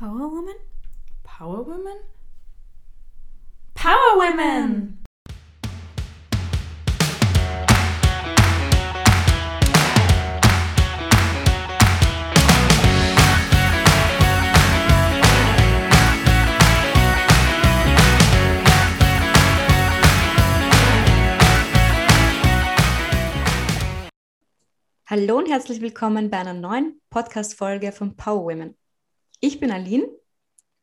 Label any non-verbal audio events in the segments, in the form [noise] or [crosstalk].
Power Woman? Power Woman? Power Women! Hallo und herzlich willkommen bei einer neuen Podcast-Folge von Power Women. Ich bin Aline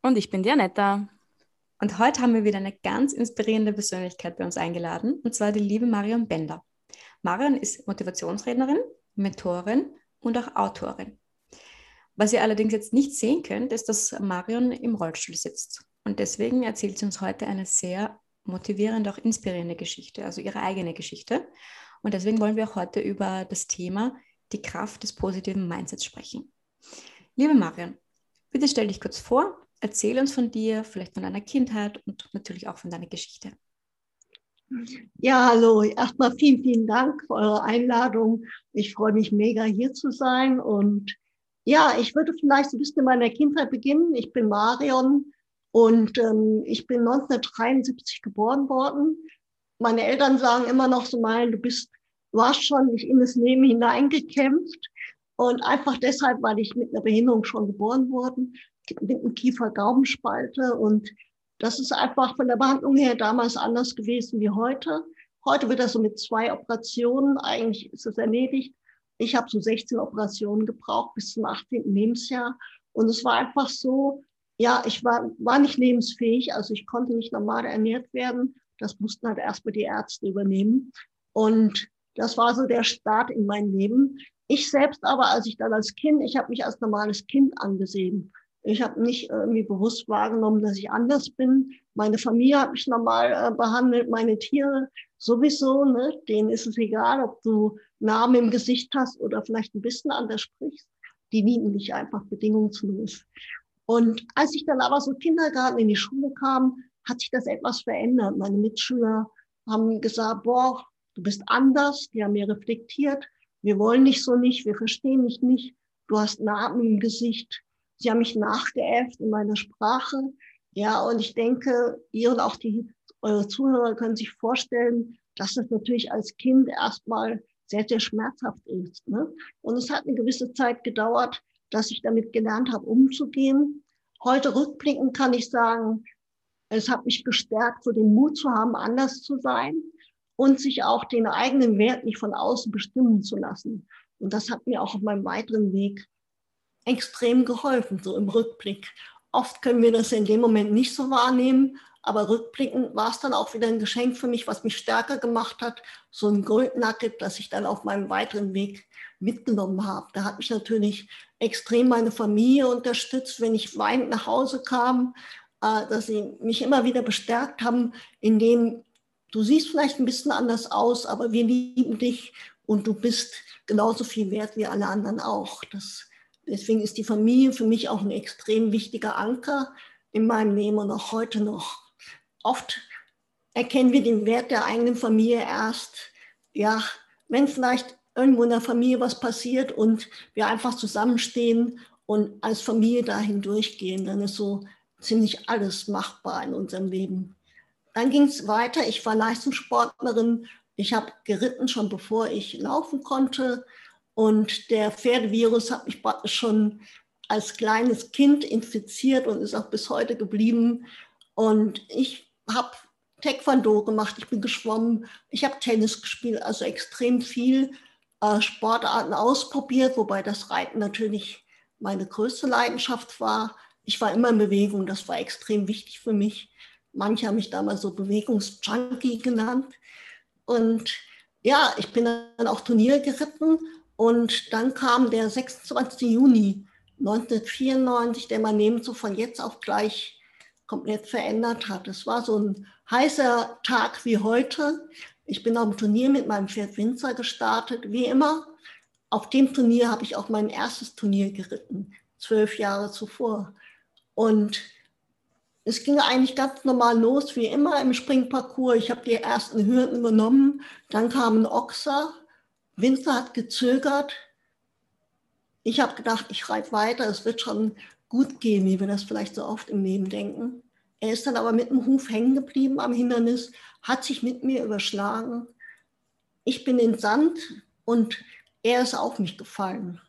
Und ich bin Dianetta. und heute haben wir wieder eine ganz inspirierende Persönlichkeit bei uns eingeladen, und zwar die liebe Marion Bender. Marion ist Motivationsrednerin, Mentorin und auch Autorin. Was ihr allerdings jetzt nicht sehen könnt, ist, dass Marion im Rollstuhl sitzt. Und deswegen erzählt sie uns heute eine sehr motivierende, auch inspirierende Geschichte, also ihre eigene Geschichte. Und deswegen wollen wir auch heute über das Thema die Kraft des positiven Mindsets sprechen. Liebe Marion, bitte stell dich kurz vor, erzähl uns von dir, vielleicht von deiner Kindheit und natürlich auch von deiner Geschichte. Ja, hallo. Erstmal vielen, vielen Dank für eure Einladung. Ich freue mich mega hier zu sein. Und ja, ich würde vielleicht ein bisschen in meiner Kindheit beginnen. Ich bin Marion und ähm, ich bin 1973 geboren worden. Meine Eltern sagen immer noch so mal, du bist, hast schon dich in das Leben hineingekämpft. Und einfach deshalb, weil ich mit einer Behinderung schon geboren worden, mit einem Kiefer-Gaumenspalte. Und das ist einfach von der Behandlung her damals anders gewesen wie heute. Heute wird das so mit zwei Operationen, eigentlich ist es erledigt. Ich habe so 16 Operationen gebraucht bis zum 18. Lebensjahr. Und es war einfach so, ja, ich war, war nicht lebensfähig, also ich konnte nicht normal ernährt werden. Das mussten halt erstmal die Ärzte übernehmen. Und das war so der Start in mein Leben. Ich selbst aber, als ich dann als Kind, ich habe mich als normales Kind angesehen. Ich habe nicht irgendwie bewusst wahrgenommen, dass ich anders bin. Meine Familie hat mich normal äh, behandelt, meine Tiere sowieso. Ne? Denen ist es egal, ob du Namen im Gesicht hast oder vielleicht ein bisschen anders sprichst. Die lieben dich einfach bedingungslos. Und als ich dann aber so Kindergarten in die Schule kam, hat sich das etwas verändert. Meine Mitschüler haben gesagt, boah, du bist anders. Die haben mir reflektiert. Wir wollen dich so nicht. Wir verstehen dich nicht. Du hast Narben im Gesicht. Sie haben mich nachgeäfft in meiner Sprache. Ja, und ich denke, ihr und auch die, eure Zuhörer können sich vorstellen, dass das natürlich als Kind erstmal sehr, sehr schmerzhaft ist. Ne? Und es hat eine gewisse Zeit gedauert, dass ich damit gelernt habe, umzugehen. Heute rückblickend kann ich sagen, es hat mich bestärkt, so den Mut zu haben, anders zu sein und sich auch den eigenen Wert nicht von außen bestimmen zu lassen. Und das hat mir auch auf meinem weiteren Weg extrem geholfen, so im Rückblick. Oft können wir das in dem Moment nicht so wahrnehmen, aber rückblickend war es dann auch wieder ein Geschenk für mich, was mich stärker gemacht hat, so ein Goldnugget, das ich dann auf meinem weiteren Weg mitgenommen habe. Da hat mich natürlich extrem meine Familie unterstützt, wenn ich weinend nach Hause kam, äh, dass sie mich immer wieder bestärkt haben, indem du siehst vielleicht ein bisschen anders aus, aber wir lieben dich und du bist genauso viel wert wie alle anderen auch. Das Deswegen ist die Familie für mich auch ein extrem wichtiger Anker in meinem Leben und auch heute noch. Oft erkennen wir den Wert der eigenen Familie erst, ja, wenn vielleicht irgendwo in der Familie was passiert und wir einfach zusammenstehen und als Familie dahin durchgehen, dann ist so ziemlich alles machbar in unserem Leben. Dann ging es weiter. Ich war Leistungssportlerin. Ich habe geritten schon bevor ich laufen konnte. Und der Pferdevirus hat mich schon als kleines Kind infiziert und ist auch bis heute geblieben. Und ich habe Taekwondo gemacht, ich bin geschwommen, ich habe Tennis gespielt, also extrem viel äh, Sportarten ausprobiert, wobei das Reiten natürlich meine größte Leidenschaft war. Ich war immer in Bewegung, das war extrem wichtig für mich. Manche haben mich damals so Bewegungsjunkie genannt. Und ja, ich bin dann auch Turnier geritten und dann kam der 26. Juni 1994, der mein Leben so von jetzt auf gleich komplett verändert hat. Es war so ein heißer Tag wie heute. Ich bin auf dem Turnier mit meinem Pferd Winzer gestartet, wie immer. Auf dem Turnier habe ich auch mein erstes Turnier geritten, zwölf Jahre zuvor. Und es ging eigentlich ganz normal los, wie immer im Springparcours. Ich habe die ersten Hürden genommen. Dann kam ein Ochser, Winzer hat gezögert. ich habe gedacht, ich reite weiter, es wird schon gut gehen, wie wir das vielleicht so oft im Leben denken. Er ist dann aber mit dem Huf hängen geblieben am Hindernis, hat sich mit mir überschlagen. Ich bin in Sand und er ist auf mich gefallen.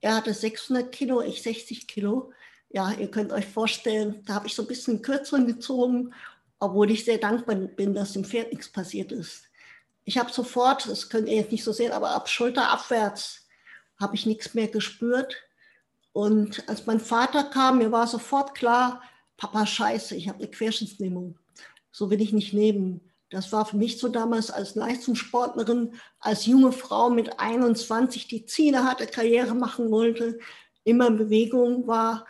Er hatte 600 Kilo, ich 60 Kilo. Ja, ihr könnt euch vorstellen, da habe ich so ein bisschen kürzeren gezogen, obwohl ich sehr dankbar bin, dass dem Pferd nichts passiert ist. Ich habe sofort, das könnt ihr jetzt nicht so sehen, aber ab Schulter abwärts habe ich nichts mehr gespürt. Und als mein Vater kam, mir war sofort klar, Papa, scheiße, ich habe eine Querschnittslähmung. So will ich nicht leben. Das war für mich so damals als Leistungssportlerin, als junge Frau mit 21, die Ziele hatte, Karriere machen wollte, immer in Bewegung war,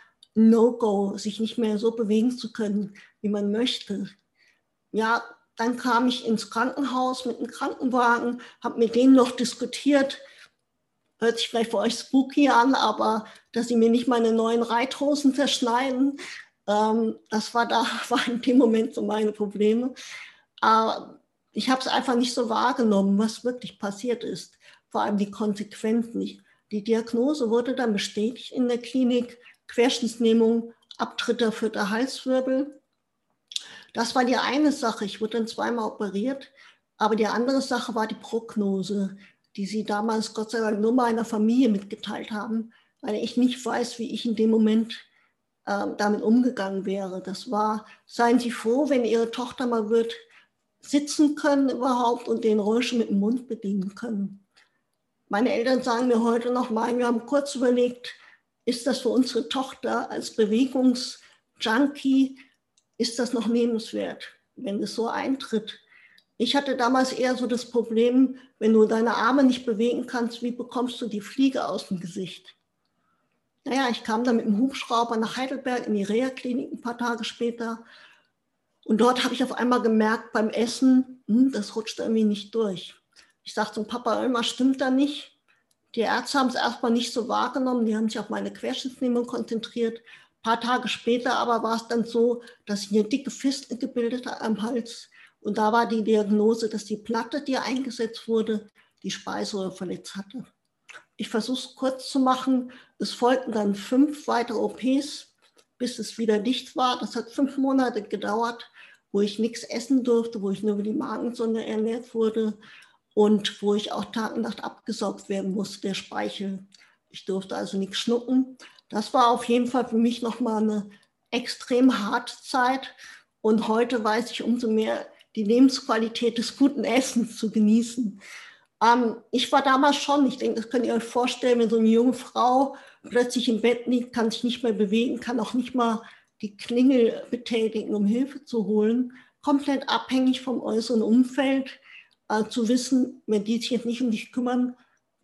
No-Go, sich nicht mehr so bewegen zu können, wie man möchte. Ja, dann kam ich ins Krankenhaus mit einem Krankenwagen, habe mit denen noch diskutiert. Hört sich vielleicht für euch spooky an, aber dass sie mir nicht meine neuen Reithosen zerschneiden, ähm, das war da, [laughs] war in dem Moment so meine Probleme. Aber ich habe es einfach nicht so wahrgenommen, was wirklich passiert ist. Vor allem die Konsequenzen. Die Diagnose wurde dann bestätigt in der Klinik. Querschnittslähmung, Abtritt der Halswirbel. Das war die eine Sache. Ich wurde dann zweimal operiert. Aber die andere Sache war die Prognose, die sie damals Gott sei Dank nur meiner Familie mitgeteilt haben, weil ich nicht weiß, wie ich in dem Moment äh, damit umgegangen wäre. Das war, seien Sie froh, wenn Ihre Tochter mal wird sitzen können überhaupt und den Rollstuhl mit dem Mund bedienen können. Meine Eltern sagen mir heute noch mal, wir haben kurz überlegt, ist das für unsere Tochter als Bewegungsjunkie, ist das noch nehmenswert, wenn es so eintritt? Ich hatte damals eher so das Problem, wenn du deine Arme nicht bewegen kannst, wie bekommst du die Fliege aus dem Gesicht? Naja, ich kam dann mit dem Hubschrauber nach Heidelberg in die Reha-Klinik ein paar Tage später. Und dort habe ich auf einmal gemerkt beim Essen, hm, das rutscht irgendwie nicht durch. Ich sagte zum Papa, irgendwas stimmt da nicht. Die Ärzte haben es erstmal nicht so wahrgenommen, die haben sich auf meine Querschnittslähmung konzentriert. Ein paar Tage später aber war es dann so, dass ich eine dicke Fiste gebildet habe am Hals. Und da war die Diagnose, dass die Platte, die eingesetzt wurde, die Speiseröhre verletzt hatte. Ich versuche es kurz zu machen. Es folgten dann fünf weitere OPs, bis es wieder dicht war. Das hat fünf Monate gedauert, wo ich nichts essen durfte, wo ich nur über die Magensonde ernährt wurde und wo ich auch Tag und Nacht abgesaugt werden musste, der Speichel. Ich durfte also nichts schnucken. Das war auf jeden Fall für mich nochmal eine extrem harte Zeit. Und heute weiß ich umso mehr, die Lebensqualität des guten Essens zu genießen. Ähm, ich war damals schon, ich denke, das könnt ihr euch vorstellen, wenn so eine junge Frau plötzlich im Bett liegt, kann sich nicht mehr bewegen, kann auch nicht mal die Klingel betätigen, um Hilfe zu holen, komplett abhängig vom äußeren Umfeld äh, zu wissen, wenn die sich jetzt nicht um dich kümmern,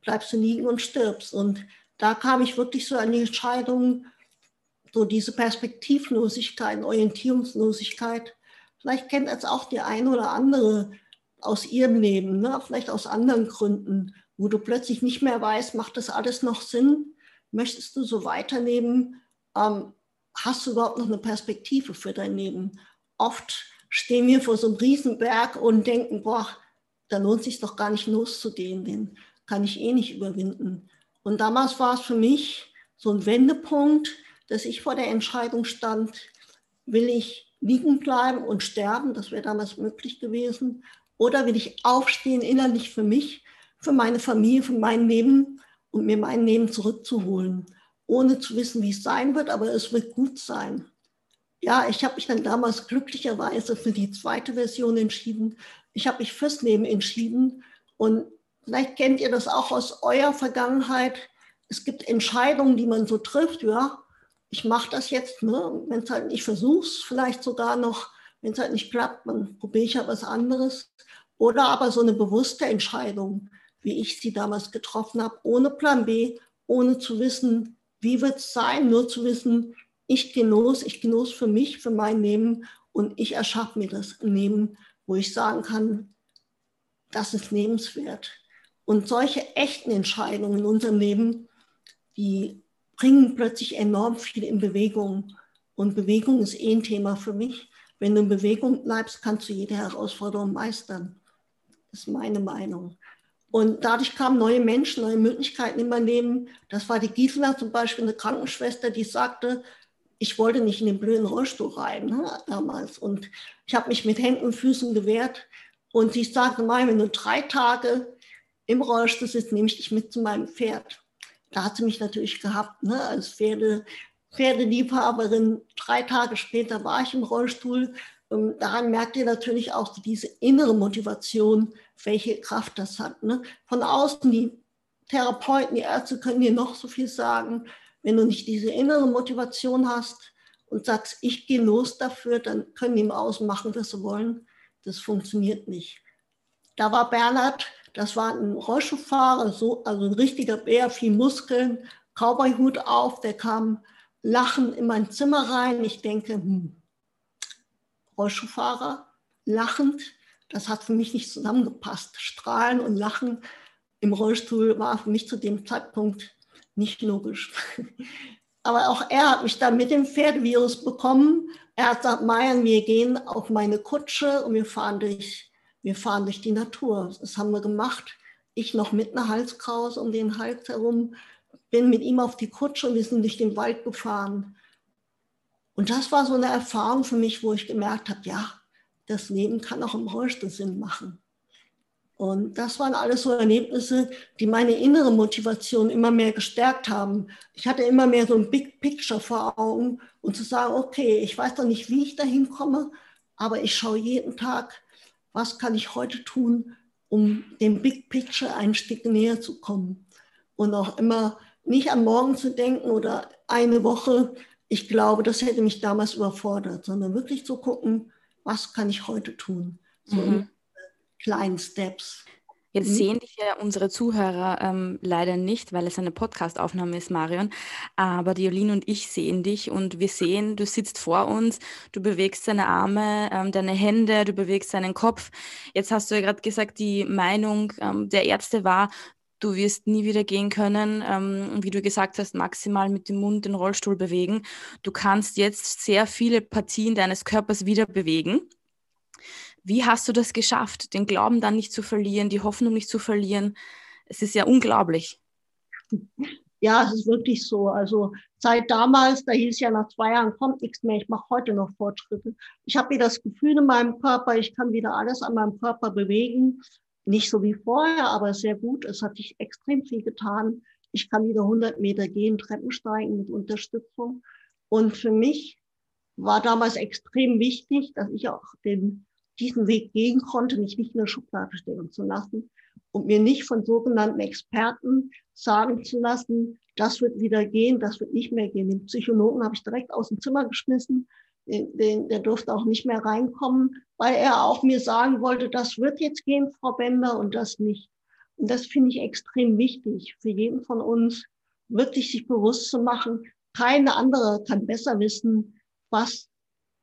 bleibst du liegen und stirbst. Und da kam ich wirklich so an die Entscheidung, so diese Perspektivlosigkeit, Orientierungslosigkeit. Vielleicht kennt das auch die eine oder andere aus ihrem Leben, ne? vielleicht aus anderen Gründen, wo du plötzlich nicht mehr weißt, macht das alles noch Sinn? Möchtest du so weiterleben? Ähm, hast du überhaupt noch eine Perspektive für dein Leben? Oft stehen wir vor so einem Riesenberg und denken, boah, da lohnt es sich doch gar nicht loszugehen, den kann ich eh nicht überwinden. Und damals war es für mich so ein Wendepunkt, dass ich vor der Entscheidung stand, will ich liegen bleiben und sterben, das wäre damals möglich gewesen, oder will ich aufstehen innerlich für mich, für meine Familie, für mein Leben und mir mein Leben zurückzuholen, ohne zu wissen, wie es sein wird, aber es wird gut sein. Ja, ich habe mich dann damals glücklicherweise für die zweite Version entschieden, ich habe mich fürs Leben entschieden. Und vielleicht kennt ihr das auch aus eurer Vergangenheit. Es gibt Entscheidungen, die man so trifft. Ja, ich mache das jetzt. Ne? Wenn es halt nicht versuch's, vielleicht sogar noch, wenn es halt nicht klappt, dann probiere ich ja was anderes. Oder aber so eine bewusste Entscheidung, wie ich sie damals getroffen habe, ohne Plan B, ohne zu wissen, wie wird es sein, nur zu wissen, ich genuss, ich genuss für mich, für mein Leben und ich erschaffe mir das Leben, wo ich sagen kann, das ist lebenswert. Und solche echten Entscheidungen in unserem Leben, die bringen plötzlich enorm viel in Bewegung. Und Bewegung ist eh ein Thema für mich. Wenn du in Bewegung bleibst, kannst du jede Herausforderung meistern. Das ist meine Meinung. Und dadurch kamen neue Menschen, neue Möglichkeiten in mein Leben. Das war die Gisela zum Beispiel, eine Krankenschwester, die sagte, ich wollte nicht in den blöden Rollstuhl rein ne, damals. Und ich habe mich mit Händen und Füßen gewehrt. Und sie sagte, Mai, wenn du drei Tage im Rollstuhl sitzt, nehme ich dich mit zu meinem Pferd. Da hat sie mich natürlich gehabt, ne, als Pferde, Pferdeliebhaberin. Drei Tage später war ich im Rollstuhl. Und daran merkt ihr natürlich auch diese innere Motivation, welche Kraft das hat. Ne? Von außen, die Therapeuten, die Ärzte können dir noch so viel sagen. Wenn du nicht diese innere Motivation hast und sagst, ich gehe los dafür, dann können die im Außen machen, was sie wollen. Das funktioniert nicht. Da war Bernhard, das war ein Rollstuhlfahrer, so, also ein richtiger Bär, viel Muskeln, Cowboyhut auf, der kam lachend in mein Zimmer rein. Ich denke, hm, Rollstuhlfahrer, lachend, das hat für mich nicht zusammengepasst. Strahlen und Lachen im Rollstuhl war für mich zu dem Zeitpunkt nicht logisch. Aber auch er hat mich dann mit dem Pferdevirus bekommen. Er hat gesagt, Mayan, wir gehen auf meine Kutsche und wir fahren durch, wir fahren durch die Natur. Das haben wir gemacht. Ich noch mit einer Halskrause um den Hals herum, bin mit ihm auf die Kutsche und wir sind durch den Wald gefahren. Und das war so eine Erfahrung für mich, wo ich gemerkt habe, ja, das Leben kann auch im Rollstuhl Sinn machen. Und das waren alles so Erlebnisse, die meine innere Motivation immer mehr gestärkt haben. Ich hatte immer mehr so ein Big Picture vor Augen und zu sagen, okay, ich weiß doch nicht, wie ich dahin komme, aber ich schaue jeden Tag, was kann ich heute tun, um dem Big Picture ein Stück näher zu kommen. Und auch immer nicht an morgen zu denken oder eine Woche. Ich glaube, das hätte mich damals überfordert, sondern wirklich zu gucken, was kann ich heute tun? So mhm. Kleinen Steps. Jetzt sehen dich ja unsere Zuhörer ähm, leider nicht, weil es eine Podcastaufnahme ist, Marion. Aber die Jolene und ich sehen dich und wir sehen, du sitzt vor uns, du bewegst deine Arme, ähm, deine Hände, du bewegst deinen Kopf. Jetzt hast du ja gerade gesagt, die Meinung ähm, der Ärzte war, du wirst nie wieder gehen können, ähm, wie du gesagt hast, maximal mit dem Mund den Rollstuhl bewegen. Du kannst jetzt sehr viele Partien deines Körpers wieder bewegen. Wie hast du das geschafft, den Glauben dann nicht zu verlieren, die Hoffnung nicht zu verlieren? Es ist ja unglaublich. Ja, es ist wirklich so. Also seit damals, da hieß ja nach zwei Jahren kommt nichts mehr. Ich mache heute noch Fortschritte. Ich habe wieder das Gefühl in meinem Körper, ich kann wieder alles an meinem Körper bewegen. Nicht so wie vorher, aber sehr gut. Es hat sich extrem viel getan. Ich kann wieder 100 Meter gehen, Treppen steigen mit Unterstützung. Und für mich war damals extrem wichtig, dass ich auch den, diesen Weg gehen konnte, mich nicht in eine Schublade stellen zu lassen und mir nicht von sogenannten Experten sagen zu lassen, das wird wieder gehen, das wird nicht mehr gehen. Den Psychologen habe ich direkt aus dem Zimmer geschmissen den, den, der durfte auch nicht mehr reinkommen, weil er auch mir sagen wollte, das wird jetzt gehen, Frau Bender, und das nicht. Und das finde ich extrem wichtig für jeden von uns, wirklich sich bewusst zu machen, keine andere kann besser wissen, was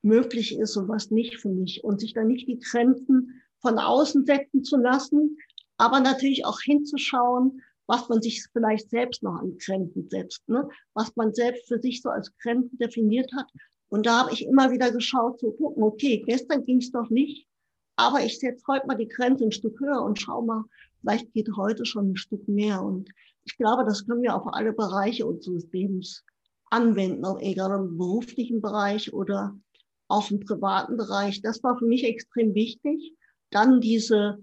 möglich ist und was nicht für mich. Und sich dann nicht die Grenzen von außen setzen zu lassen, aber natürlich auch hinzuschauen, was man sich vielleicht selbst noch an Grenzen setzt, ne? was man selbst für sich so als Grenzen definiert hat und da habe ich immer wieder geschaut, zu gucken, okay, gestern ging es doch nicht, aber ich setze heute mal die Grenze ein Stück höher und schau mal, vielleicht geht heute schon ein Stück mehr. Und ich glaube, das können wir auf alle Bereiche unseres Lebens anwenden, egal im beruflichen Bereich oder auch im privaten Bereich. Das war für mich extrem wichtig, dann diese,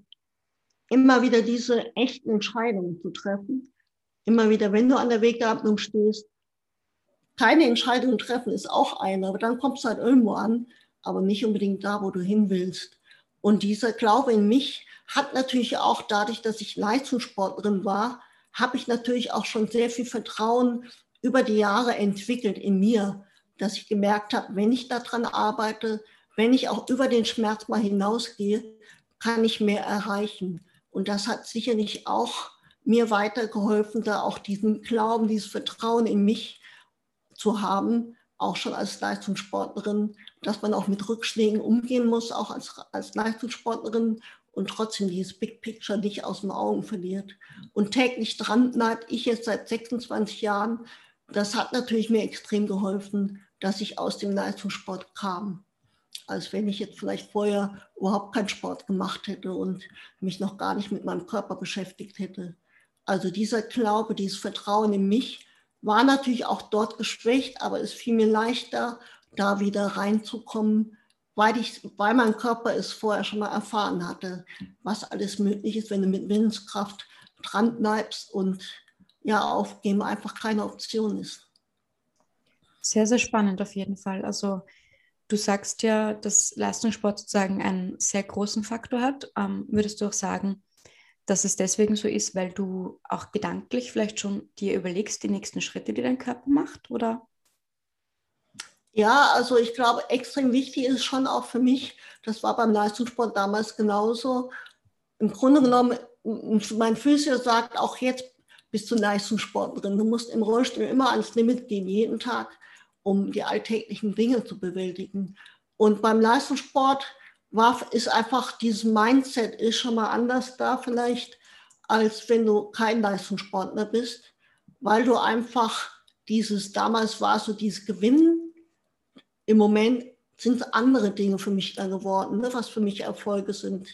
immer wieder diese echten Entscheidungen zu treffen. Immer wieder, wenn du an der Weggabelung stehst, keine Entscheidung treffen ist auch eine, aber dann kommst du halt irgendwo an, aber nicht unbedingt da, wo du hin willst. Und dieser Glaube in mich hat natürlich auch dadurch, dass ich Leistungssportlerin war, habe ich natürlich auch schon sehr viel Vertrauen über die Jahre entwickelt in mir, dass ich gemerkt habe, wenn ich daran arbeite, wenn ich auch über den Schmerz mal hinausgehe, kann ich mehr erreichen. Und das hat sicherlich auch mir weitergeholfen, da auch diesen Glauben, dieses Vertrauen in mich zu haben, auch schon als Leistungssportlerin, dass man auch mit Rückschlägen umgehen muss, auch als, als Leistungssportlerin und trotzdem dieses Big Picture nicht aus den Augen verliert. Und täglich dran bleibt, ich jetzt seit 26 Jahren, das hat natürlich mir extrem geholfen, dass ich aus dem Leistungssport kam. als wenn ich jetzt vielleicht vorher überhaupt keinen Sport gemacht hätte und mich noch gar nicht mit meinem Körper beschäftigt hätte. Also dieser Glaube, dieses Vertrauen in mich war natürlich auch dort geschwächt, aber es fiel mir leichter, da wieder reinzukommen, weil, ich, weil mein Körper es vorher schon mal erfahren hatte, was alles möglich ist, wenn du mit Willenskraft dran bleibst und ja, aufgeben einfach keine Option ist. Sehr, sehr spannend auf jeden Fall. Also du sagst ja, dass Leistungssport sozusagen einen sehr großen Faktor hat. Ähm, würdest du auch sagen, dass es deswegen so ist, weil du auch gedanklich vielleicht schon dir überlegst, die nächsten Schritte, die dein Körper macht, oder? Ja, also ich glaube, extrem wichtig ist schon auch für mich, das war beim Leistungssport damals genauso. Im Grunde genommen, mein Physio sagt auch jetzt bist du Leistungssport drin. Du musst im Rollstuhl immer ans Limit gehen, jeden Tag, um die alltäglichen Dinge zu bewältigen. Und beim Leistungssport war, ist einfach dieses Mindset ist schon mal anders da vielleicht, als wenn du kein Leistungssportler bist, weil du einfach dieses, damals war so dieses Gewinnen, im Moment sind es andere Dinge für mich dann geworden, ne, was für mich Erfolge sind.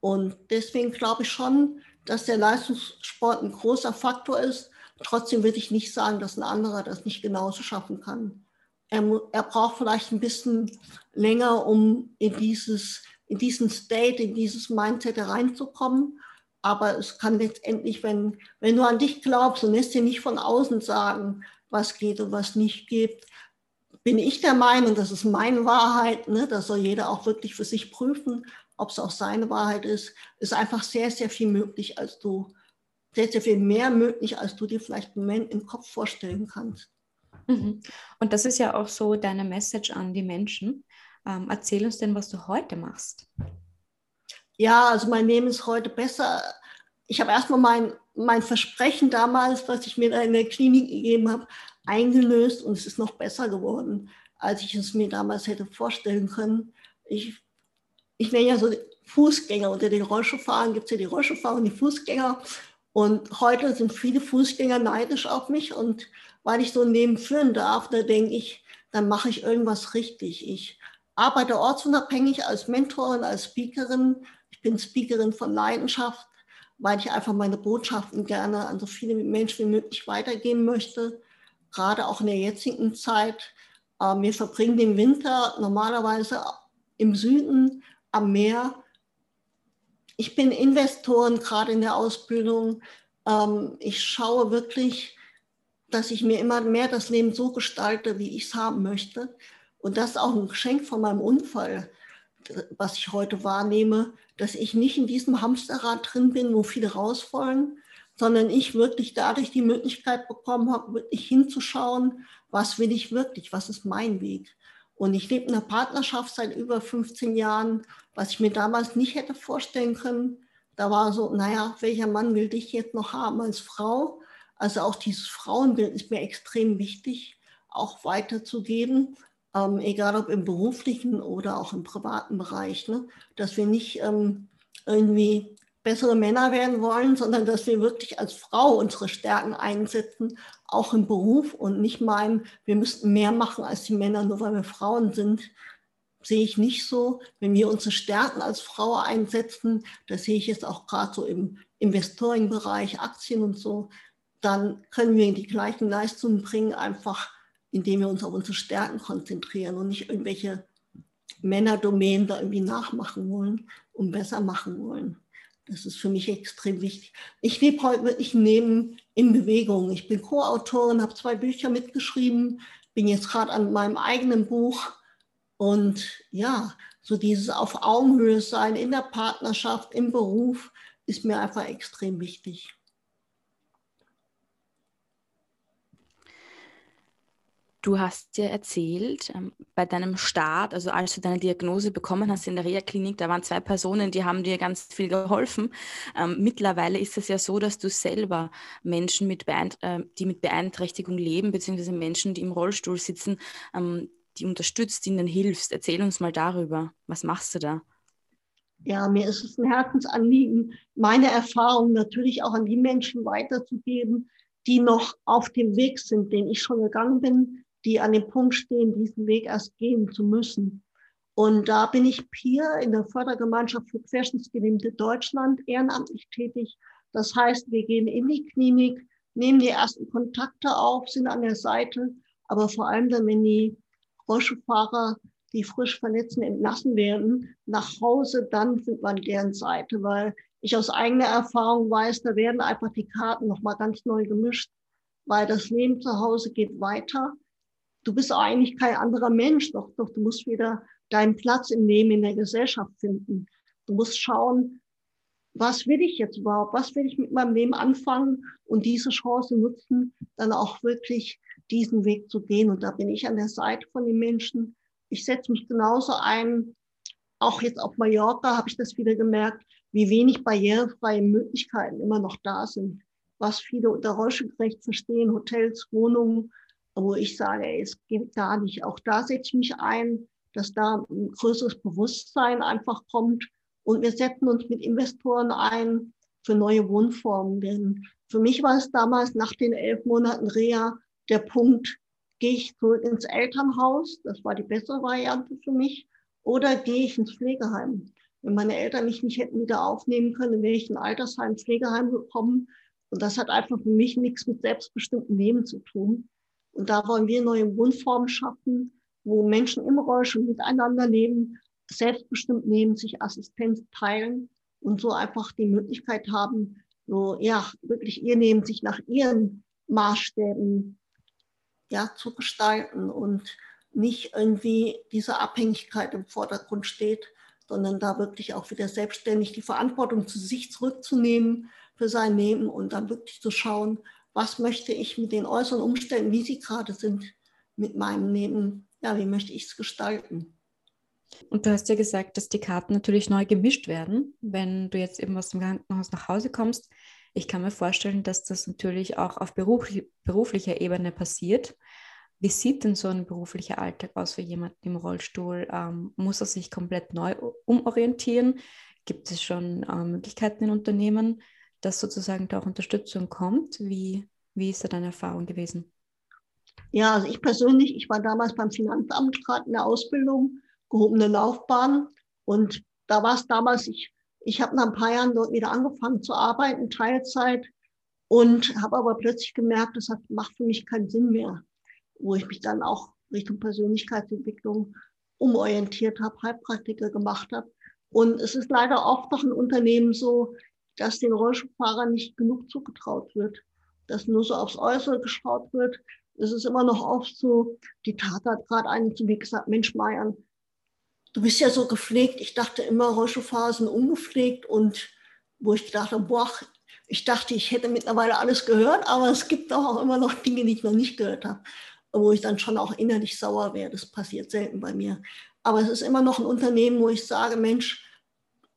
Und deswegen glaube ich schon, dass der Leistungssport ein großer Faktor ist. Trotzdem würde ich nicht sagen, dass ein anderer das nicht genauso schaffen kann. Er, er braucht vielleicht ein bisschen länger, um in, dieses, in diesen State, in dieses Mindset reinzukommen. Aber es kann letztendlich, wenn, wenn du an dich glaubst und lässt dir nicht von außen sagen, was geht und was nicht geht, bin ich der Meinung, das ist meine Wahrheit, ne? das soll jeder auch wirklich für sich prüfen, ob es auch seine Wahrheit ist, ist einfach sehr, sehr viel möglich, als du, sehr, sehr viel mehr möglich, als du dir vielleicht im Moment im Kopf vorstellen kannst. Mhm. Und das ist ja auch so deine Message an die Menschen. Ähm, erzähl uns denn, was du heute machst. Ja, also mein Leben ist heute besser. Ich habe erstmal mein, mein Versprechen damals, was ich mir da in der Klinik gegeben habe, eingelöst und es ist noch besser geworden, als ich es mir damals hätte vorstellen können. Ich ich nenne ja so Fußgänger. Unter den Rollschuhfahrern gibt es ja die Rollschuhfahrer und die Fußgänger. Und heute sind viele Fußgänger neidisch auf mich. Und weil ich so ein Leben führen darf, da denke ich, dann mache ich irgendwas richtig. Ich arbeite ortsunabhängig als Mentorin, als Speakerin. Ich bin Speakerin von Leidenschaft, weil ich einfach meine Botschaften gerne an so viele Menschen wie möglich weitergeben möchte. Gerade auch in der jetzigen Zeit. Ähm, wir verbringen den Winter normalerweise im Süden am Meer. Ich bin Investoren gerade in der Ausbildung. Ähm, ich schaue wirklich, dass ich mir immer mehr das Leben so gestalte, wie ich es haben möchte. Und das ist auch ein Geschenk von meinem Unfall, was ich heute wahrnehme, dass ich nicht in diesem Hamsterrad drin bin, wo viele raus wollen, sondern ich wirklich dadurch die Möglichkeit bekommen habe, wirklich hinzuschauen, was will ich wirklich, was ist mein Weg. Und ich lebe in einer Partnerschaft seit über 15 Jahren, was ich mir damals nicht hätte vorstellen können. Da war so, naja, welcher Mann will dich jetzt noch haben als Frau? Also auch dieses Frauenbild ist mir extrem wichtig, auch weiterzugeben, ähm, egal ob im beruflichen oder auch im privaten Bereich, ne? dass wir nicht ähm, irgendwie bessere Männer werden wollen, sondern dass wir wirklich als Frau unsere Stärken einsetzen, auch im Beruf und nicht meinen, wir müssten mehr machen als die Männer, nur weil wir Frauen sind. Sehe ich nicht so. Wenn wir unsere Stärken als Frau einsetzen, das sehe ich jetzt auch gerade so im Investoring-Bereich, Aktien und so, dann können wir die gleichen Leistungen bringen, einfach indem wir uns auf unsere Stärken konzentrieren und nicht irgendwelche Männerdomänen da irgendwie nachmachen wollen und besser machen wollen. Das ist für mich extrem wichtig. Ich lebe heute wirklich neben in Bewegung. Ich bin Co-Autorin, habe zwei Bücher mitgeschrieben, bin jetzt gerade an meinem eigenen Buch. Und ja, so dieses auf Augenhöhe sein in der Partnerschaft, im Beruf, ist mir einfach extrem wichtig. Du hast ja erzählt, ähm, bei deinem Start, also als du deine Diagnose bekommen hast in der Reha-Klinik, da waren zwei Personen, die haben dir ganz viel geholfen. Ähm, mittlerweile ist es ja so, dass du selber Menschen, mit äh, die mit Beeinträchtigung leben, beziehungsweise Menschen, die im Rollstuhl sitzen, ähm, die unterstützt, ihnen hilfst. Erzähl uns mal darüber. Was machst du da? Ja, mir ist es ein Herzensanliegen, meine Erfahrungen natürlich auch an die Menschen weiterzugeben, die noch auf dem Weg sind, den ich schon gegangen bin, die an dem Punkt stehen, diesen Weg erst gehen zu müssen. Und da bin ich hier in der Fördergemeinschaft für Querschnittsgelähmte Deutschland ehrenamtlich tätig. Das heißt, wir gehen in die Klinik, nehmen die ersten Kontakte auf, sind an der Seite, aber vor allem dann, wenn die Rollstuhlfahrer, die frisch Verletzten entlassen werden, nach Hause, dann sind wir an deren Seite, weil ich aus eigener Erfahrung weiß, da werden einfach die Karten nochmal ganz neu gemischt, weil das Leben zu Hause geht weiter. Du bist eigentlich kein anderer Mensch, doch, doch du musst wieder deinen Platz im Leben in der Gesellschaft finden. Du musst schauen, was will ich jetzt überhaupt? Was will ich mit meinem Leben anfangen und diese Chance nutzen, dann auch wirklich diesen Weg zu gehen? Und da bin ich an der Seite von den Menschen. Ich setze mich genauso ein. Auch jetzt auf Mallorca habe ich das wieder gemerkt, wie wenig barrierefreie Möglichkeiten immer noch da sind. Was viele unter rollstuhlgerecht verstehen, Hotels, Wohnungen, wo ich sage, es geht gar nicht. Auch da setze ich mich ein, dass da ein größeres Bewusstsein einfach kommt und wir setzen uns mit Investoren ein für neue Wohnformen. Denn für mich war es damals nach den elf Monaten Reha der Punkt, gehe ich zurück ins Elternhaus, das war die bessere Variante für mich, oder gehe ich ins Pflegeheim. Wenn meine Eltern mich nicht hätten wieder aufnehmen können, wäre ich in Altersheim, Pflegeheim gekommen. Und das hat einfach für mich nichts mit selbstbestimmtem Leben zu tun. Und da wollen wir neue Wohnformen schaffen, wo Menschen im Rollstuhl miteinander leben, selbstbestimmt nehmen, sich Assistenz teilen und so einfach die Möglichkeit haben, so, ja, wirklich ihr Leben sich nach ihren Maßstäben, ja, zu gestalten und nicht irgendwie diese Abhängigkeit im Vordergrund steht, sondern da wirklich auch wieder selbstständig die Verantwortung zu sich zurückzunehmen für sein Leben und dann wirklich zu schauen, was möchte ich mit den äußeren Umständen, wie sie gerade sind, mit meinem Leben, ja, wie möchte ich es gestalten. Und du hast ja gesagt, dass die Karten natürlich neu gemischt werden, wenn du jetzt eben aus dem Krankenhaus nach Hause kommst. Ich kann mir vorstellen, dass das natürlich auch auf beruflich, beruflicher Ebene passiert. Wie sieht denn so ein beruflicher Alltag aus für jemanden im Rollstuhl? Ähm, muss er sich komplett neu umorientieren? Gibt es schon äh, Möglichkeiten in Unternehmen, dass sozusagen da auch Unterstützung kommt? Wie, wie ist da deine Erfahrung gewesen? Ja, also ich persönlich, ich war damals beim Finanzamt gerade in der Ausbildung gehobene Laufbahn. Und da war es damals, ich, ich habe nach ein paar Jahren dort wieder angefangen zu arbeiten, Teilzeit, und habe aber plötzlich gemerkt, das hat, macht für mich keinen Sinn mehr, wo ich mich dann auch Richtung Persönlichkeitsentwicklung umorientiert habe, Heilpraktiker gemacht habe. Und es ist leider oft noch ein Unternehmen so, dass den Rollstuhlfahrern nicht genug zugetraut wird, dass nur so aufs Äußere geschaut wird. Es ist immer noch oft so, die Tat hat gerade eine zu mir gesagt, Mensch, Meier, du bist ja so gepflegt. Ich dachte immer, Rollstuhlfahrer sind ungepflegt und wo ich dachte, boah, ich dachte, ich hätte mittlerweile alles gehört, aber es gibt auch immer noch Dinge, die ich noch nicht gehört habe, wo ich dann schon auch innerlich sauer wäre. Das passiert selten bei mir. Aber es ist immer noch ein Unternehmen, wo ich sage, Mensch,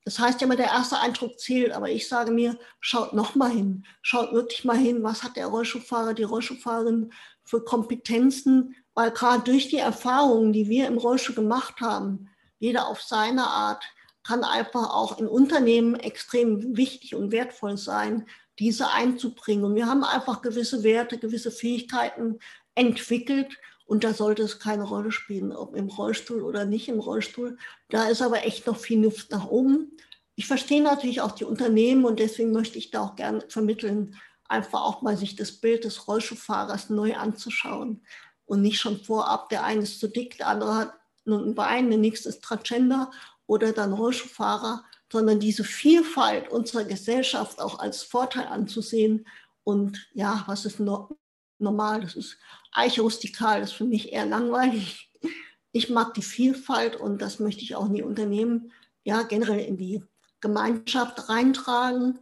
das heißt ja immer, der erste Eindruck zählt, aber ich sage mir, schaut noch mal hin, schaut wirklich mal hin, was hat der Rollstuhlfahrer, die Rollstuhlfahrerin für Kompetenzen, weil gerade durch die Erfahrungen, die wir im Rollstuhl gemacht haben, jeder auf seine Art, kann einfach auch in Unternehmen extrem wichtig und wertvoll sein, diese einzubringen. Und wir haben einfach gewisse Werte, gewisse Fähigkeiten entwickelt und da sollte es keine Rolle spielen, ob im Rollstuhl oder nicht im Rollstuhl. Da ist aber echt noch viel Luft nach oben. Ich verstehe natürlich auch die Unternehmen und deswegen möchte ich da auch gerne vermitteln, einfach auch mal sich das Bild des Rollstuhlfahrers neu anzuschauen und nicht schon vorab, der eine ist zu dick, der andere hat nun ein Bein, der nächste ist Transgender oder dann Rollstuhlfahrer, sondern diese Vielfalt unserer Gesellschaft auch als Vorteil anzusehen. Und ja, was ist no normal? Das ist eicherustikal, das ist für mich eher langweilig. Ich mag die Vielfalt und das möchte ich auch in die Unternehmen, ja, generell in die Gemeinschaft reintragen.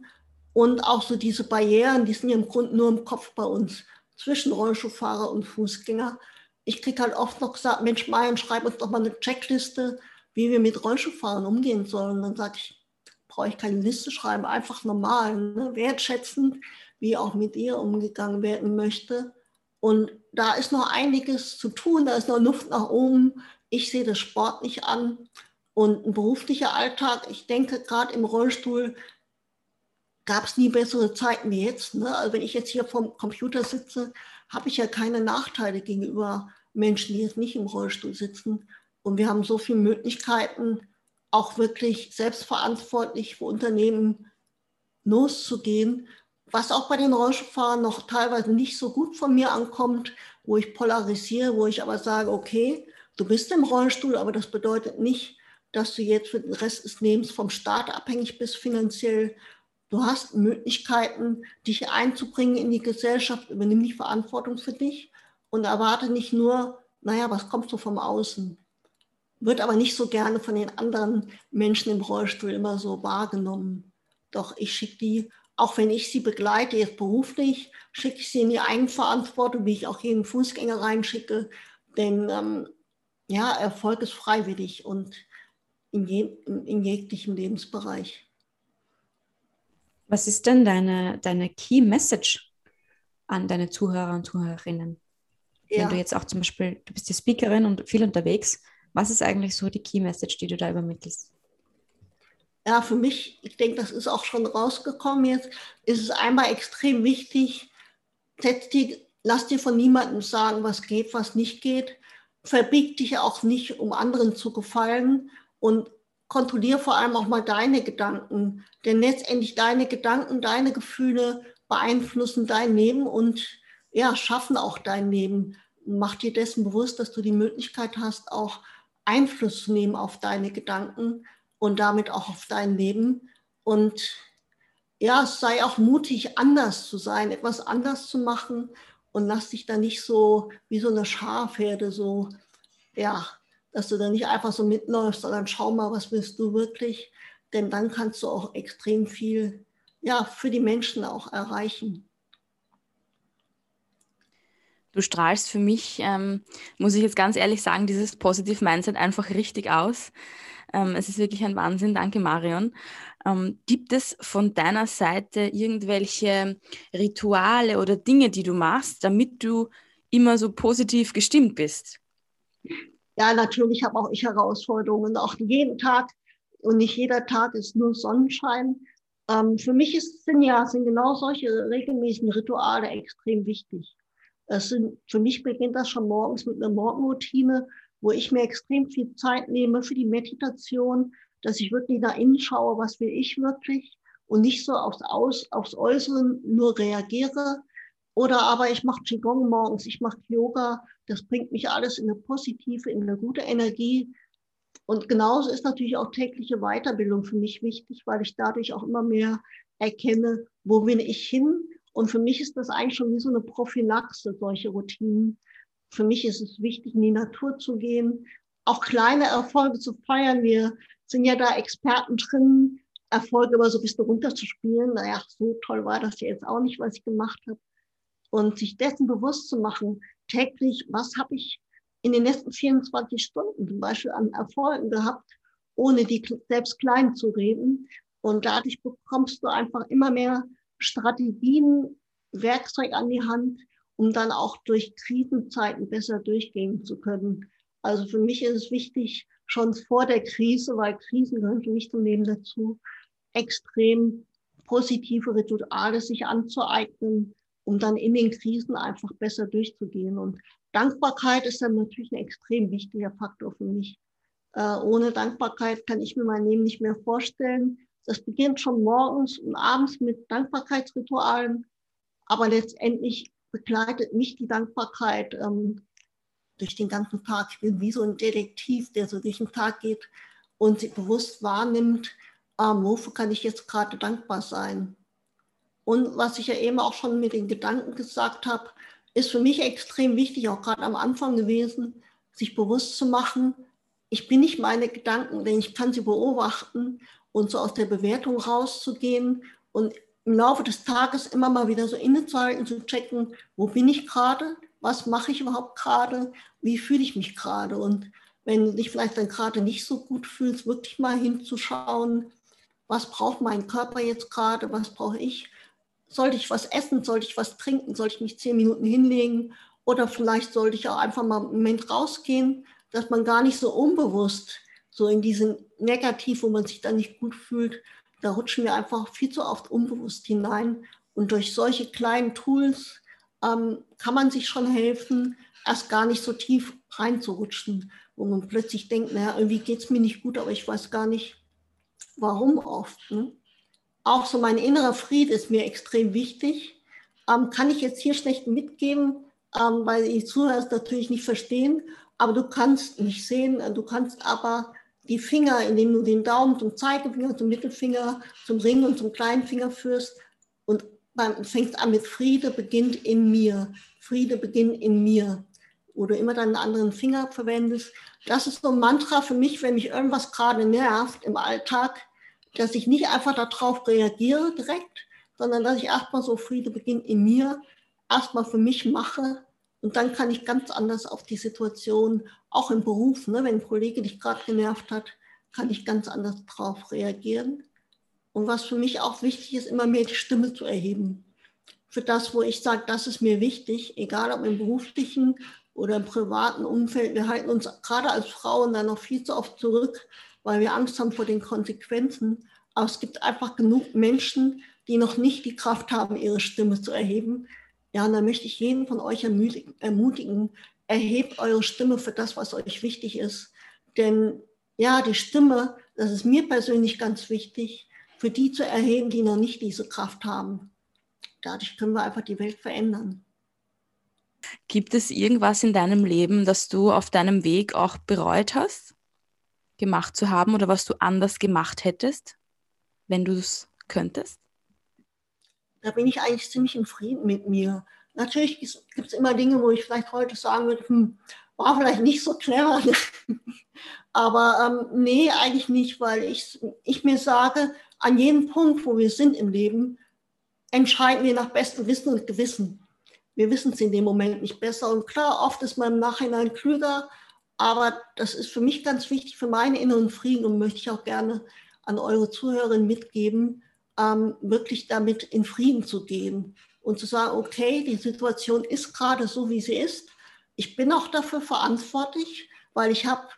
Und auch so diese Barrieren, die sind ja im Grunde nur im Kopf bei uns zwischen Rollstuhlfahrer und Fußgänger ich kriege halt oft noch gesagt, Mensch, Marian, schreib uns doch mal eine Checkliste, wie wir mit Rollstuhlfahrern umgehen sollen. Dann sage ich, brauche ich keine Liste schreiben, einfach normal, ne? wertschätzend, wie auch mit ihr umgegangen werden möchte. Und da ist noch einiges zu tun, da ist noch Luft nach oben. Ich sehe das Sport nicht an. Und ein beruflicher Alltag, ich denke, gerade im Rollstuhl gab es nie bessere Zeiten wie jetzt. Ne? Also wenn ich jetzt hier vorm Computer sitze, habe ich ja keine Nachteile gegenüber Menschen, die jetzt nicht im Rollstuhl sitzen. Und wir haben so viele Möglichkeiten, auch wirklich selbstverantwortlich für Unternehmen loszugehen, was auch bei den Rollstuhlfahrern noch teilweise nicht so gut von mir ankommt, wo ich polarisiere, wo ich aber sage, okay, du bist im Rollstuhl, aber das bedeutet nicht, dass du jetzt für den Rest des Lebens vom Staat abhängig bist finanziell. Du hast Möglichkeiten, dich einzubringen in die Gesellschaft, übernimm die Verantwortung für dich und erwarte nicht nur, naja, was kommt so vom Außen? Wird aber nicht so gerne von den anderen Menschen im Rollstuhl immer so wahrgenommen. Doch ich schicke die, auch wenn ich sie begleite, jetzt beruflich, schicke ich sie in die Eigenverantwortung, wie ich auch jeden Fußgänger reinschicke. Denn ähm, ja, Erfolg ist freiwillig und in, je, in, in jeglichem Lebensbereich. Was ist denn deine, deine Key Message an deine Zuhörer und Zuhörerinnen? Ja. Wenn du jetzt auch zum Beispiel, du bist die Speakerin und viel unterwegs, was ist eigentlich so die Key Message, die du da übermittelst? Ja, für mich, ich denke, das ist auch schon rausgekommen jetzt, ist es einmal extrem wichtig, setz die, lass dir von niemandem sagen, was geht, was nicht geht. Verbieg dich auch nicht, um anderen zu gefallen und kontrolliere vor allem auch mal deine Gedanken. Denn letztendlich deine Gedanken, deine Gefühle beeinflussen dein Leben und ja, schaffen auch dein Leben. Mach dir dessen bewusst, dass du die Möglichkeit hast, auch Einfluss zu nehmen auf deine Gedanken und damit auch auf dein Leben. Und ja, sei auch mutig, anders zu sein, etwas anders zu machen und lass dich da nicht so wie so eine Schafherde so, ja, dass du da nicht einfach so mitläufst, sondern schau mal, was willst du wirklich, denn dann kannst du auch extrem viel ja, für die Menschen auch erreichen. Du strahlst für mich, ähm, muss ich jetzt ganz ehrlich sagen, dieses Positive Mindset einfach richtig aus. Ähm, es ist wirklich ein Wahnsinn. Danke, Marion. Ähm, gibt es von deiner Seite irgendwelche Rituale oder Dinge, die du machst, damit du immer so positiv gestimmt bist? Ja, natürlich habe auch ich Herausforderungen, auch jeden Tag. Und nicht jeder Tag ist nur Sonnenschein. Ähm, für mich ist, sind ja sind genau solche regelmäßigen Rituale extrem wichtig. Es sind, für mich beginnt das schon morgens mit einer Morgenroutine, wo ich mir extrem viel Zeit nehme für die Meditation, dass ich wirklich nach innen schaue, was will ich wirklich und nicht so aufs, Aus, aufs Äußere nur reagiere. Oder aber ich mache Qigong morgens, ich mache Yoga, das bringt mich alles in eine positive, in eine gute Energie. Und genauso ist natürlich auch tägliche Weiterbildung für mich wichtig, weil ich dadurch auch immer mehr erkenne, wo will ich hin. Und für mich ist das eigentlich schon wie so eine Prophylaxe, solche Routinen. Für mich ist es wichtig, in die Natur zu gehen, auch kleine Erfolge zu feiern. Wir sind ja da Experten drin, Erfolge immer so ein bisschen runterzuspielen. Naja, so toll war das ja jetzt auch nicht, was ich gemacht habe. Und sich dessen bewusst zu machen, täglich, was habe ich in den letzten 24 Stunden zum Beispiel an Erfolgen gehabt, ohne die selbst klein zu reden. Und dadurch bekommst du einfach immer mehr Strategien, Werkzeug an die Hand, um dann auch durch Krisenzeiten besser durchgehen zu können. Also für mich ist es wichtig, schon vor der Krise, weil Krisen gehören für mich zum Leben dazu, extrem positive Rituale sich anzueignen, um dann in den Krisen einfach besser durchzugehen. Und Dankbarkeit ist dann natürlich ein extrem wichtiger Faktor für mich. Äh, ohne Dankbarkeit kann ich mir mein Leben nicht mehr vorstellen. Das beginnt schon morgens und abends mit Dankbarkeitsritualen, aber letztendlich begleitet mich die Dankbarkeit ähm, durch den ganzen Tag. Ich bin wie so ein Detektiv, der so durch den Tag geht und sich bewusst wahrnimmt, ähm, wofür kann ich jetzt gerade dankbar sein. Und was ich ja eben auch schon mit den Gedanken gesagt habe, ist für mich extrem wichtig, auch gerade am Anfang gewesen, sich bewusst zu machen, ich bin nicht meine Gedanken, denn ich kann sie beobachten und so aus der Bewertung rauszugehen und im Laufe des Tages immer mal wieder so innezuhalten, zu checken, wo bin ich gerade, was mache ich überhaupt gerade, wie fühle ich mich gerade? Und wenn du dich vielleicht dann gerade nicht so gut fühlst, wirklich mal hinzuschauen, was braucht mein Körper jetzt gerade, was brauche ich, sollte ich was essen, sollte ich was trinken, sollte ich mich zehn Minuten hinlegen? Oder vielleicht sollte ich auch einfach mal einen Moment rausgehen, dass man gar nicht so unbewusst so in diesen Negativ, wo man sich dann nicht gut fühlt, da rutschen wir einfach viel zu oft unbewusst hinein. Und durch solche kleinen Tools ähm, kann man sich schon helfen, erst gar nicht so tief reinzurutschen, wo man plötzlich denkt, naja, irgendwie geht es mir nicht gut, aber ich weiß gar nicht, warum oft. Ne? Auch so mein innerer Friede ist mir extrem wichtig. Ähm, kann ich jetzt hier schlecht mitgeben, ähm, weil die Zuhörer es natürlich nicht verstehen, aber du kannst nicht sehen, du kannst aber die Finger, indem du den Daumen zum Zeigefinger, zum Mittelfinger, zum Ring und zum kleinen Finger führst und beim, fängst an mit Friede beginnt in mir. Friede beginnt in mir. Oder immer deinen anderen Finger verwendest. Das ist so ein Mantra für mich, wenn mich irgendwas gerade nervt im Alltag, dass ich nicht einfach darauf reagiere direkt, sondern dass ich erstmal so Friede beginnt in mir, erstmal für mich mache und dann kann ich ganz anders auf die Situation, auch im Beruf, ne, wenn ein Kollege dich gerade genervt hat, kann ich ganz anders darauf reagieren. Und was für mich auch wichtig ist, immer mehr die Stimme zu erheben. Für das, wo ich sage, das ist mir wichtig, egal ob im beruflichen oder im privaten Umfeld. Wir halten uns gerade als Frauen da noch viel zu oft zurück, weil wir Angst haben vor den Konsequenzen. Aber es gibt einfach genug Menschen, die noch nicht die Kraft haben, ihre Stimme zu erheben, ja, und da möchte ich jeden von euch ermutigen, erhebt eure Stimme für das, was euch wichtig ist. Denn ja, die Stimme, das ist mir persönlich ganz wichtig, für die zu erheben, die noch nicht diese Kraft haben. Dadurch können wir einfach die Welt verändern. Gibt es irgendwas in deinem Leben, das du auf deinem Weg auch bereut hast, gemacht zu haben oder was du anders gemacht hättest, wenn du es könntest? Da bin ich eigentlich ziemlich im Frieden mit mir. Natürlich gibt es immer Dinge, wo ich vielleicht heute sagen würde, hm, war vielleicht nicht so clever. [laughs] Aber ähm, nee, eigentlich nicht, weil ich, ich mir sage, an jedem Punkt, wo wir sind im Leben, entscheiden wir nach bestem Wissen und Gewissen. Wir wissen es in dem Moment nicht besser. Und klar, oft ist man im Nachhinein klüger, aber das ist für mich ganz wichtig, für meinen inneren Frieden und möchte ich auch gerne an eure Zuhörerinnen mitgeben, ähm, wirklich damit in Frieden zu gehen und zu sagen, okay, die Situation ist gerade so, wie sie ist. Ich bin auch dafür verantwortlich, weil ich habe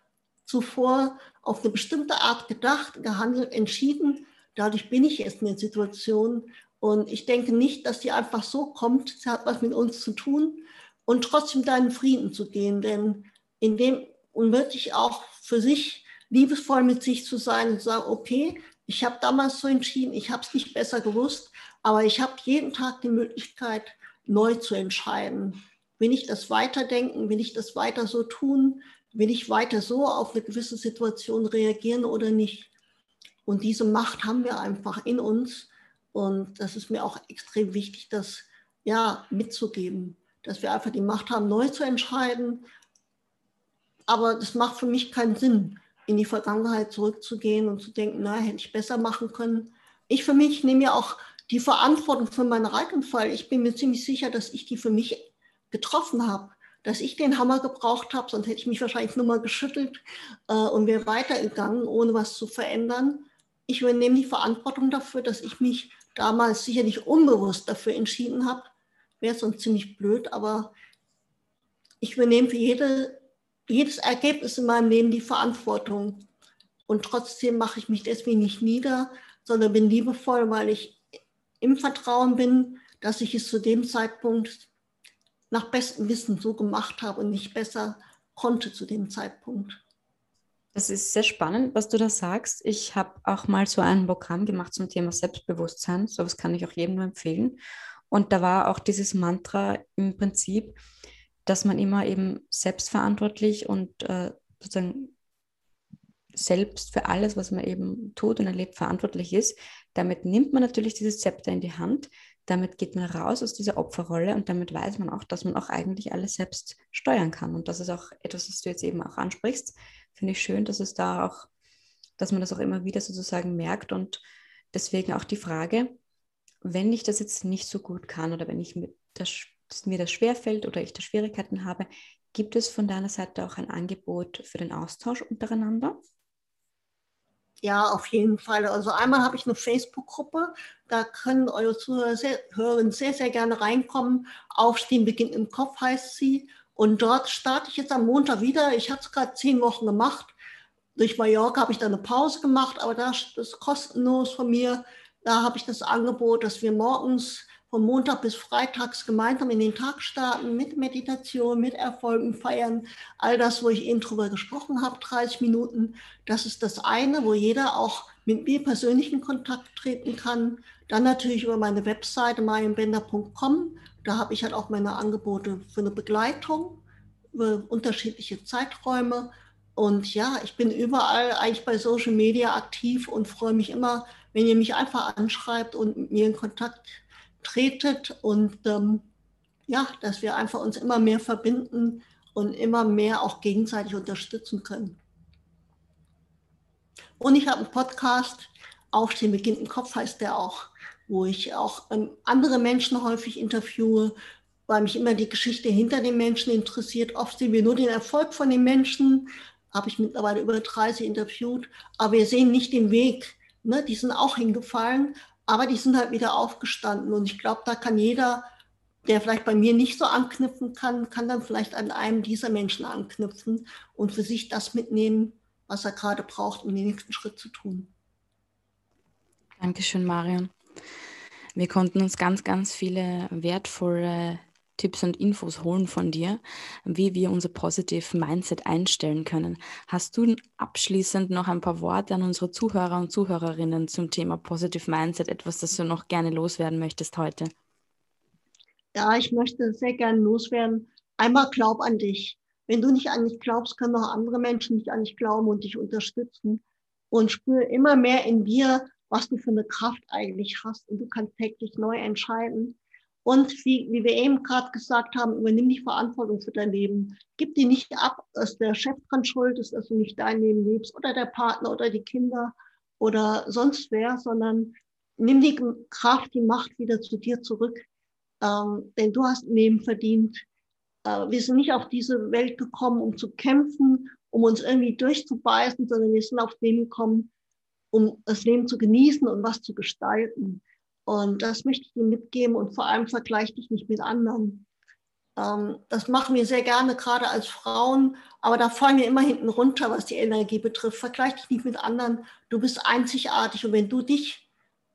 zuvor auf eine bestimmte Art gedacht, gehandelt, entschieden. Dadurch bin ich jetzt in der Situation. Und ich denke nicht, dass die einfach so kommt. Sie hat was mit uns zu tun. Und trotzdem da in Frieden zu gehen. Denn in dem, und wirklich auch für sich liebevoll mit sich zu sein und zu sagen, okay, ich habe damals so entschieden, ich habe es nicht besser gewusst, aber ich habe jeden Tag die Möglichkeit, neu zu entscheiden. Will ich das weiterdenken? Will ich das weiter so tun? Will ich weiter so auf eine gewisse Situation reagieren oder nicht? Und diese Macht haben wir einfach in uns. Und das ist mir auch extrem wichtig, das ja mitzugeben, dass wir einfach die Macht haben, neu zu entscheiden. Aber das macht für mich keinen Sinn, in die Vergangenheit zurückzugehen und zu denken, na, hätte ich besser machen können. Ich für mich nehme ja auch die Verantwortung für meinen Reitunfall. Ich bin mir ziemlich sicher, dass ich die für mich getroffen habe, dass ich den Hammer gebraucht habe, sonst hätte ich mich wahrscheinlich nur mal geschüttelt äh, und wäre weitergegangen, ohne was zu verändern. Ich übernehme die Verantwortung dafür, dass ich mich damals sicherlich unbewusst dafür entschieden habe. Wäre sonst ziemlich blöd, aber ich übernehme für jede jedes Ergebnis in meinem Leben die Verantwortung. Und trotzdem mache ich mich deswegen nicht nieder, sondern bin liebevoll, weil ich im Vertrauen bin, dass ich es zu dem Zeitpunkt nach bestem Wissen so gemacht habe und nicht besser konnte zu dem Zeitpunkt. Das ist sehr spannend, was du da sagst. Ich habe auch mal so ein Programm gemacht zum Thema Selbstbewusstsein. So was kann ich auch jedem nur empfehlen. Und da war auch dieses Mantra im Prinzip, dass man immer eben selbstverantwortlich und äh, sozusagen selbst für alles, was man eben tut und erlebt, verantwortlich ist. Damit nimmt man natürlich dieses Zepter in die Hand, damit geht man raus aus dieser Opferrolle und damit weiß man auch, dass man auch eigentlich alles selbst steuern kann. Und das ist auch etwas, was du jetzt eben auch ansprichst. Finde ich schön, dass es da auch, dass man das auch immer wieder sozusagen merkt und deswegen auch die Frage, wenn ich das jetzt nicht so gut kann oder wenn ich das dass mir das schwerfällt oder ich da Schwierigkeiten habe, gibt es von deiner Seite auch ein Angebot für den Austausch untereinander? Ja, auf jeden Fall. Also einmal habe ich eine Facebook-Gruppe, da können eure Zuhörer sehr, sehr, sehr gerne reinkommen. Aufstehen beginnt im Kopf heißt sie. Und dort starte ich jetzt am Montag wieder. Ich habe es gerade zehn Wochen gemacht. Durch Mallorca habe ich da eine Pause gemacht, aber das ist kostenlos von mir. Da habe ich das Angebot, dass wir morgens von Montag bis Freitags gemeinsam in den Tag starten mit Meditation, mit Erfolgen feiern. All das, wo ich eben drüber gesprochen habe, 30 Minuten. Das ist das eine, wo jeder auch mit mir persönlich in Kontakt treten kann. Dann natürlich über meine Webseite marienbender.com. Da habe ich halt auch meine Angebote für eine Begleitung über unterschiedliche Zeiträume. Und ja, ich bin überall eigentlich bei Social Media aktiv und freue mich immer, wenn ihr mich einfach anschreibt und mit mir in Kontakt tretet und ähm, ja, dass wir einfach uns immer mehr verbinden und immer mehr auch gegenseitig unterstützen können. Und ich habe einen Podcast, Aufstehen beginnt im Kopf heißt der auch, wo ich auch ähm, andere Menschen häufig interviewe, weil mich immer die Geschichte hinter den Menschen interessiert. Oft sehen wir nur den Erfolg von den Menschen, habe ich mittlerweile über 30 interviewt, aber wir sehen nicht den Weg. Ne? Die sind auch hingefallen, aber die sind halt wieder aufgestanden. Und ich glaube, da kann jeder, der vielleicht bei mir nicht so anknüpfen kann, kann dann vielleicht an einem dieser Menschen anknüpfen und für sich das mitnehmen, was er gerade braucht, um den nächsten Schritt zu tun. Dankeschön, Marion. Wir konnten uns ganz, ganz viele wertvolle Tipps und Infos holen von dir, wie wir unser Positive Mindset einstellen können. Hast du abschließend noch ein paar Worte an unsere Zuhörer und Zuhörerinnen zum Thema Positive Mindset, etwas, das du noch gerne loswerden möchtest heute? Ja, ich möchte sehr gerne loswerden. Einmal glaub an dich. Wenn du nicht an dich glaubst, können auch andere Menschen nicht an dich glauben und dich unterstützen. Und spüre immer mehr in dir, was du für eine Kraft eigentlich hast. Und du kannst täglich neu entscheiden und wie, wie wir eben gerade gesagt haben, übernimm die Verantwortung für dein Leben. Gib die nicht ab, dass der Chef dran schuld ist, dass du nicht dein Leben lebst oder der Partner oder die Kinder oder sonst wer, sondern nimm die Kraft, die Macht wieder zu dir zurück. Ähm, denn du hast ein Leben verdient. Äh, wir sind nicht auf diese Welt gekommen, um zu kämpfen, um uns irgendwie durchzubeißen, sondern wir sind aufs Leben gekommen, um das Leben zu genießen und was zu gestalten. Und das möchte ich dir mitgeben und vor allem vergleich dich nicht mit anderen. Ähm, das machen wir sehr gerne, gerade als Frauen, aber da fallen wir immer hinten runter, was die Energie betrifft. Vergleich dich nicht mit anderen. Du bist einzigartig und wenn du dich,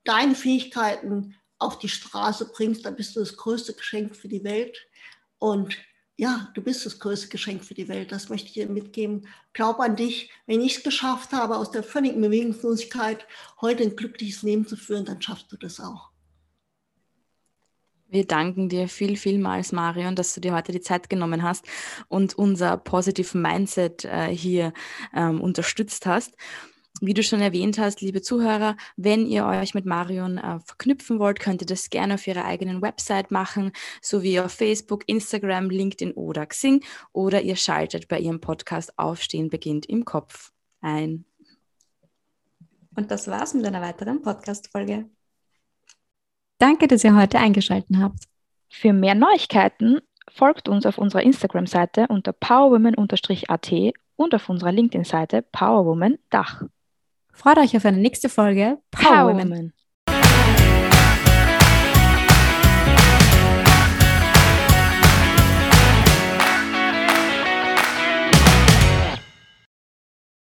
deine Fähigkeiten auf die Straße bringst, dann bist du das größte Geschenk für die Welt. Und ja, du bist das größte Geschenk für die Welt. Das möchte ich dir mitgeben. Glaub an dich. Wenn ich es geschafft habe, aus der völligen Bewegungslosigkeit heute ein glückliches Leben zu führen, dann schaffst du das auch. Wir danken dir viel, vielmals, Marion, dass du dir heute die Zeit genommen hast und unser Positive Mindset äh, hier ähm, unterstützt hast. Wie du schon erwähnt hast, liebe Zuhörer, wenn ihr euch mit Marion äh, verknüpfen wollt, könnt ihr das gerne auf ihrer eigenen Website machen, sowie auf Facebook, Instagram, LinkedIn oder Xing. Oder ihr schaltet bei ihrem Podcast Aufstehen beginnt im Kopf ein. Und das war's mit einer weiteren Podcast-Folge. Danke, dass ihr heute eingeschaltet habt. Für mehr Neuigkeiten folgt uns auf unserer Instagram-Seite unter powerwoman-at und auf unserer LinkedIn-Seite Powerwoman Dach. Freut euch auf eine nächste Folge Power, Power Women.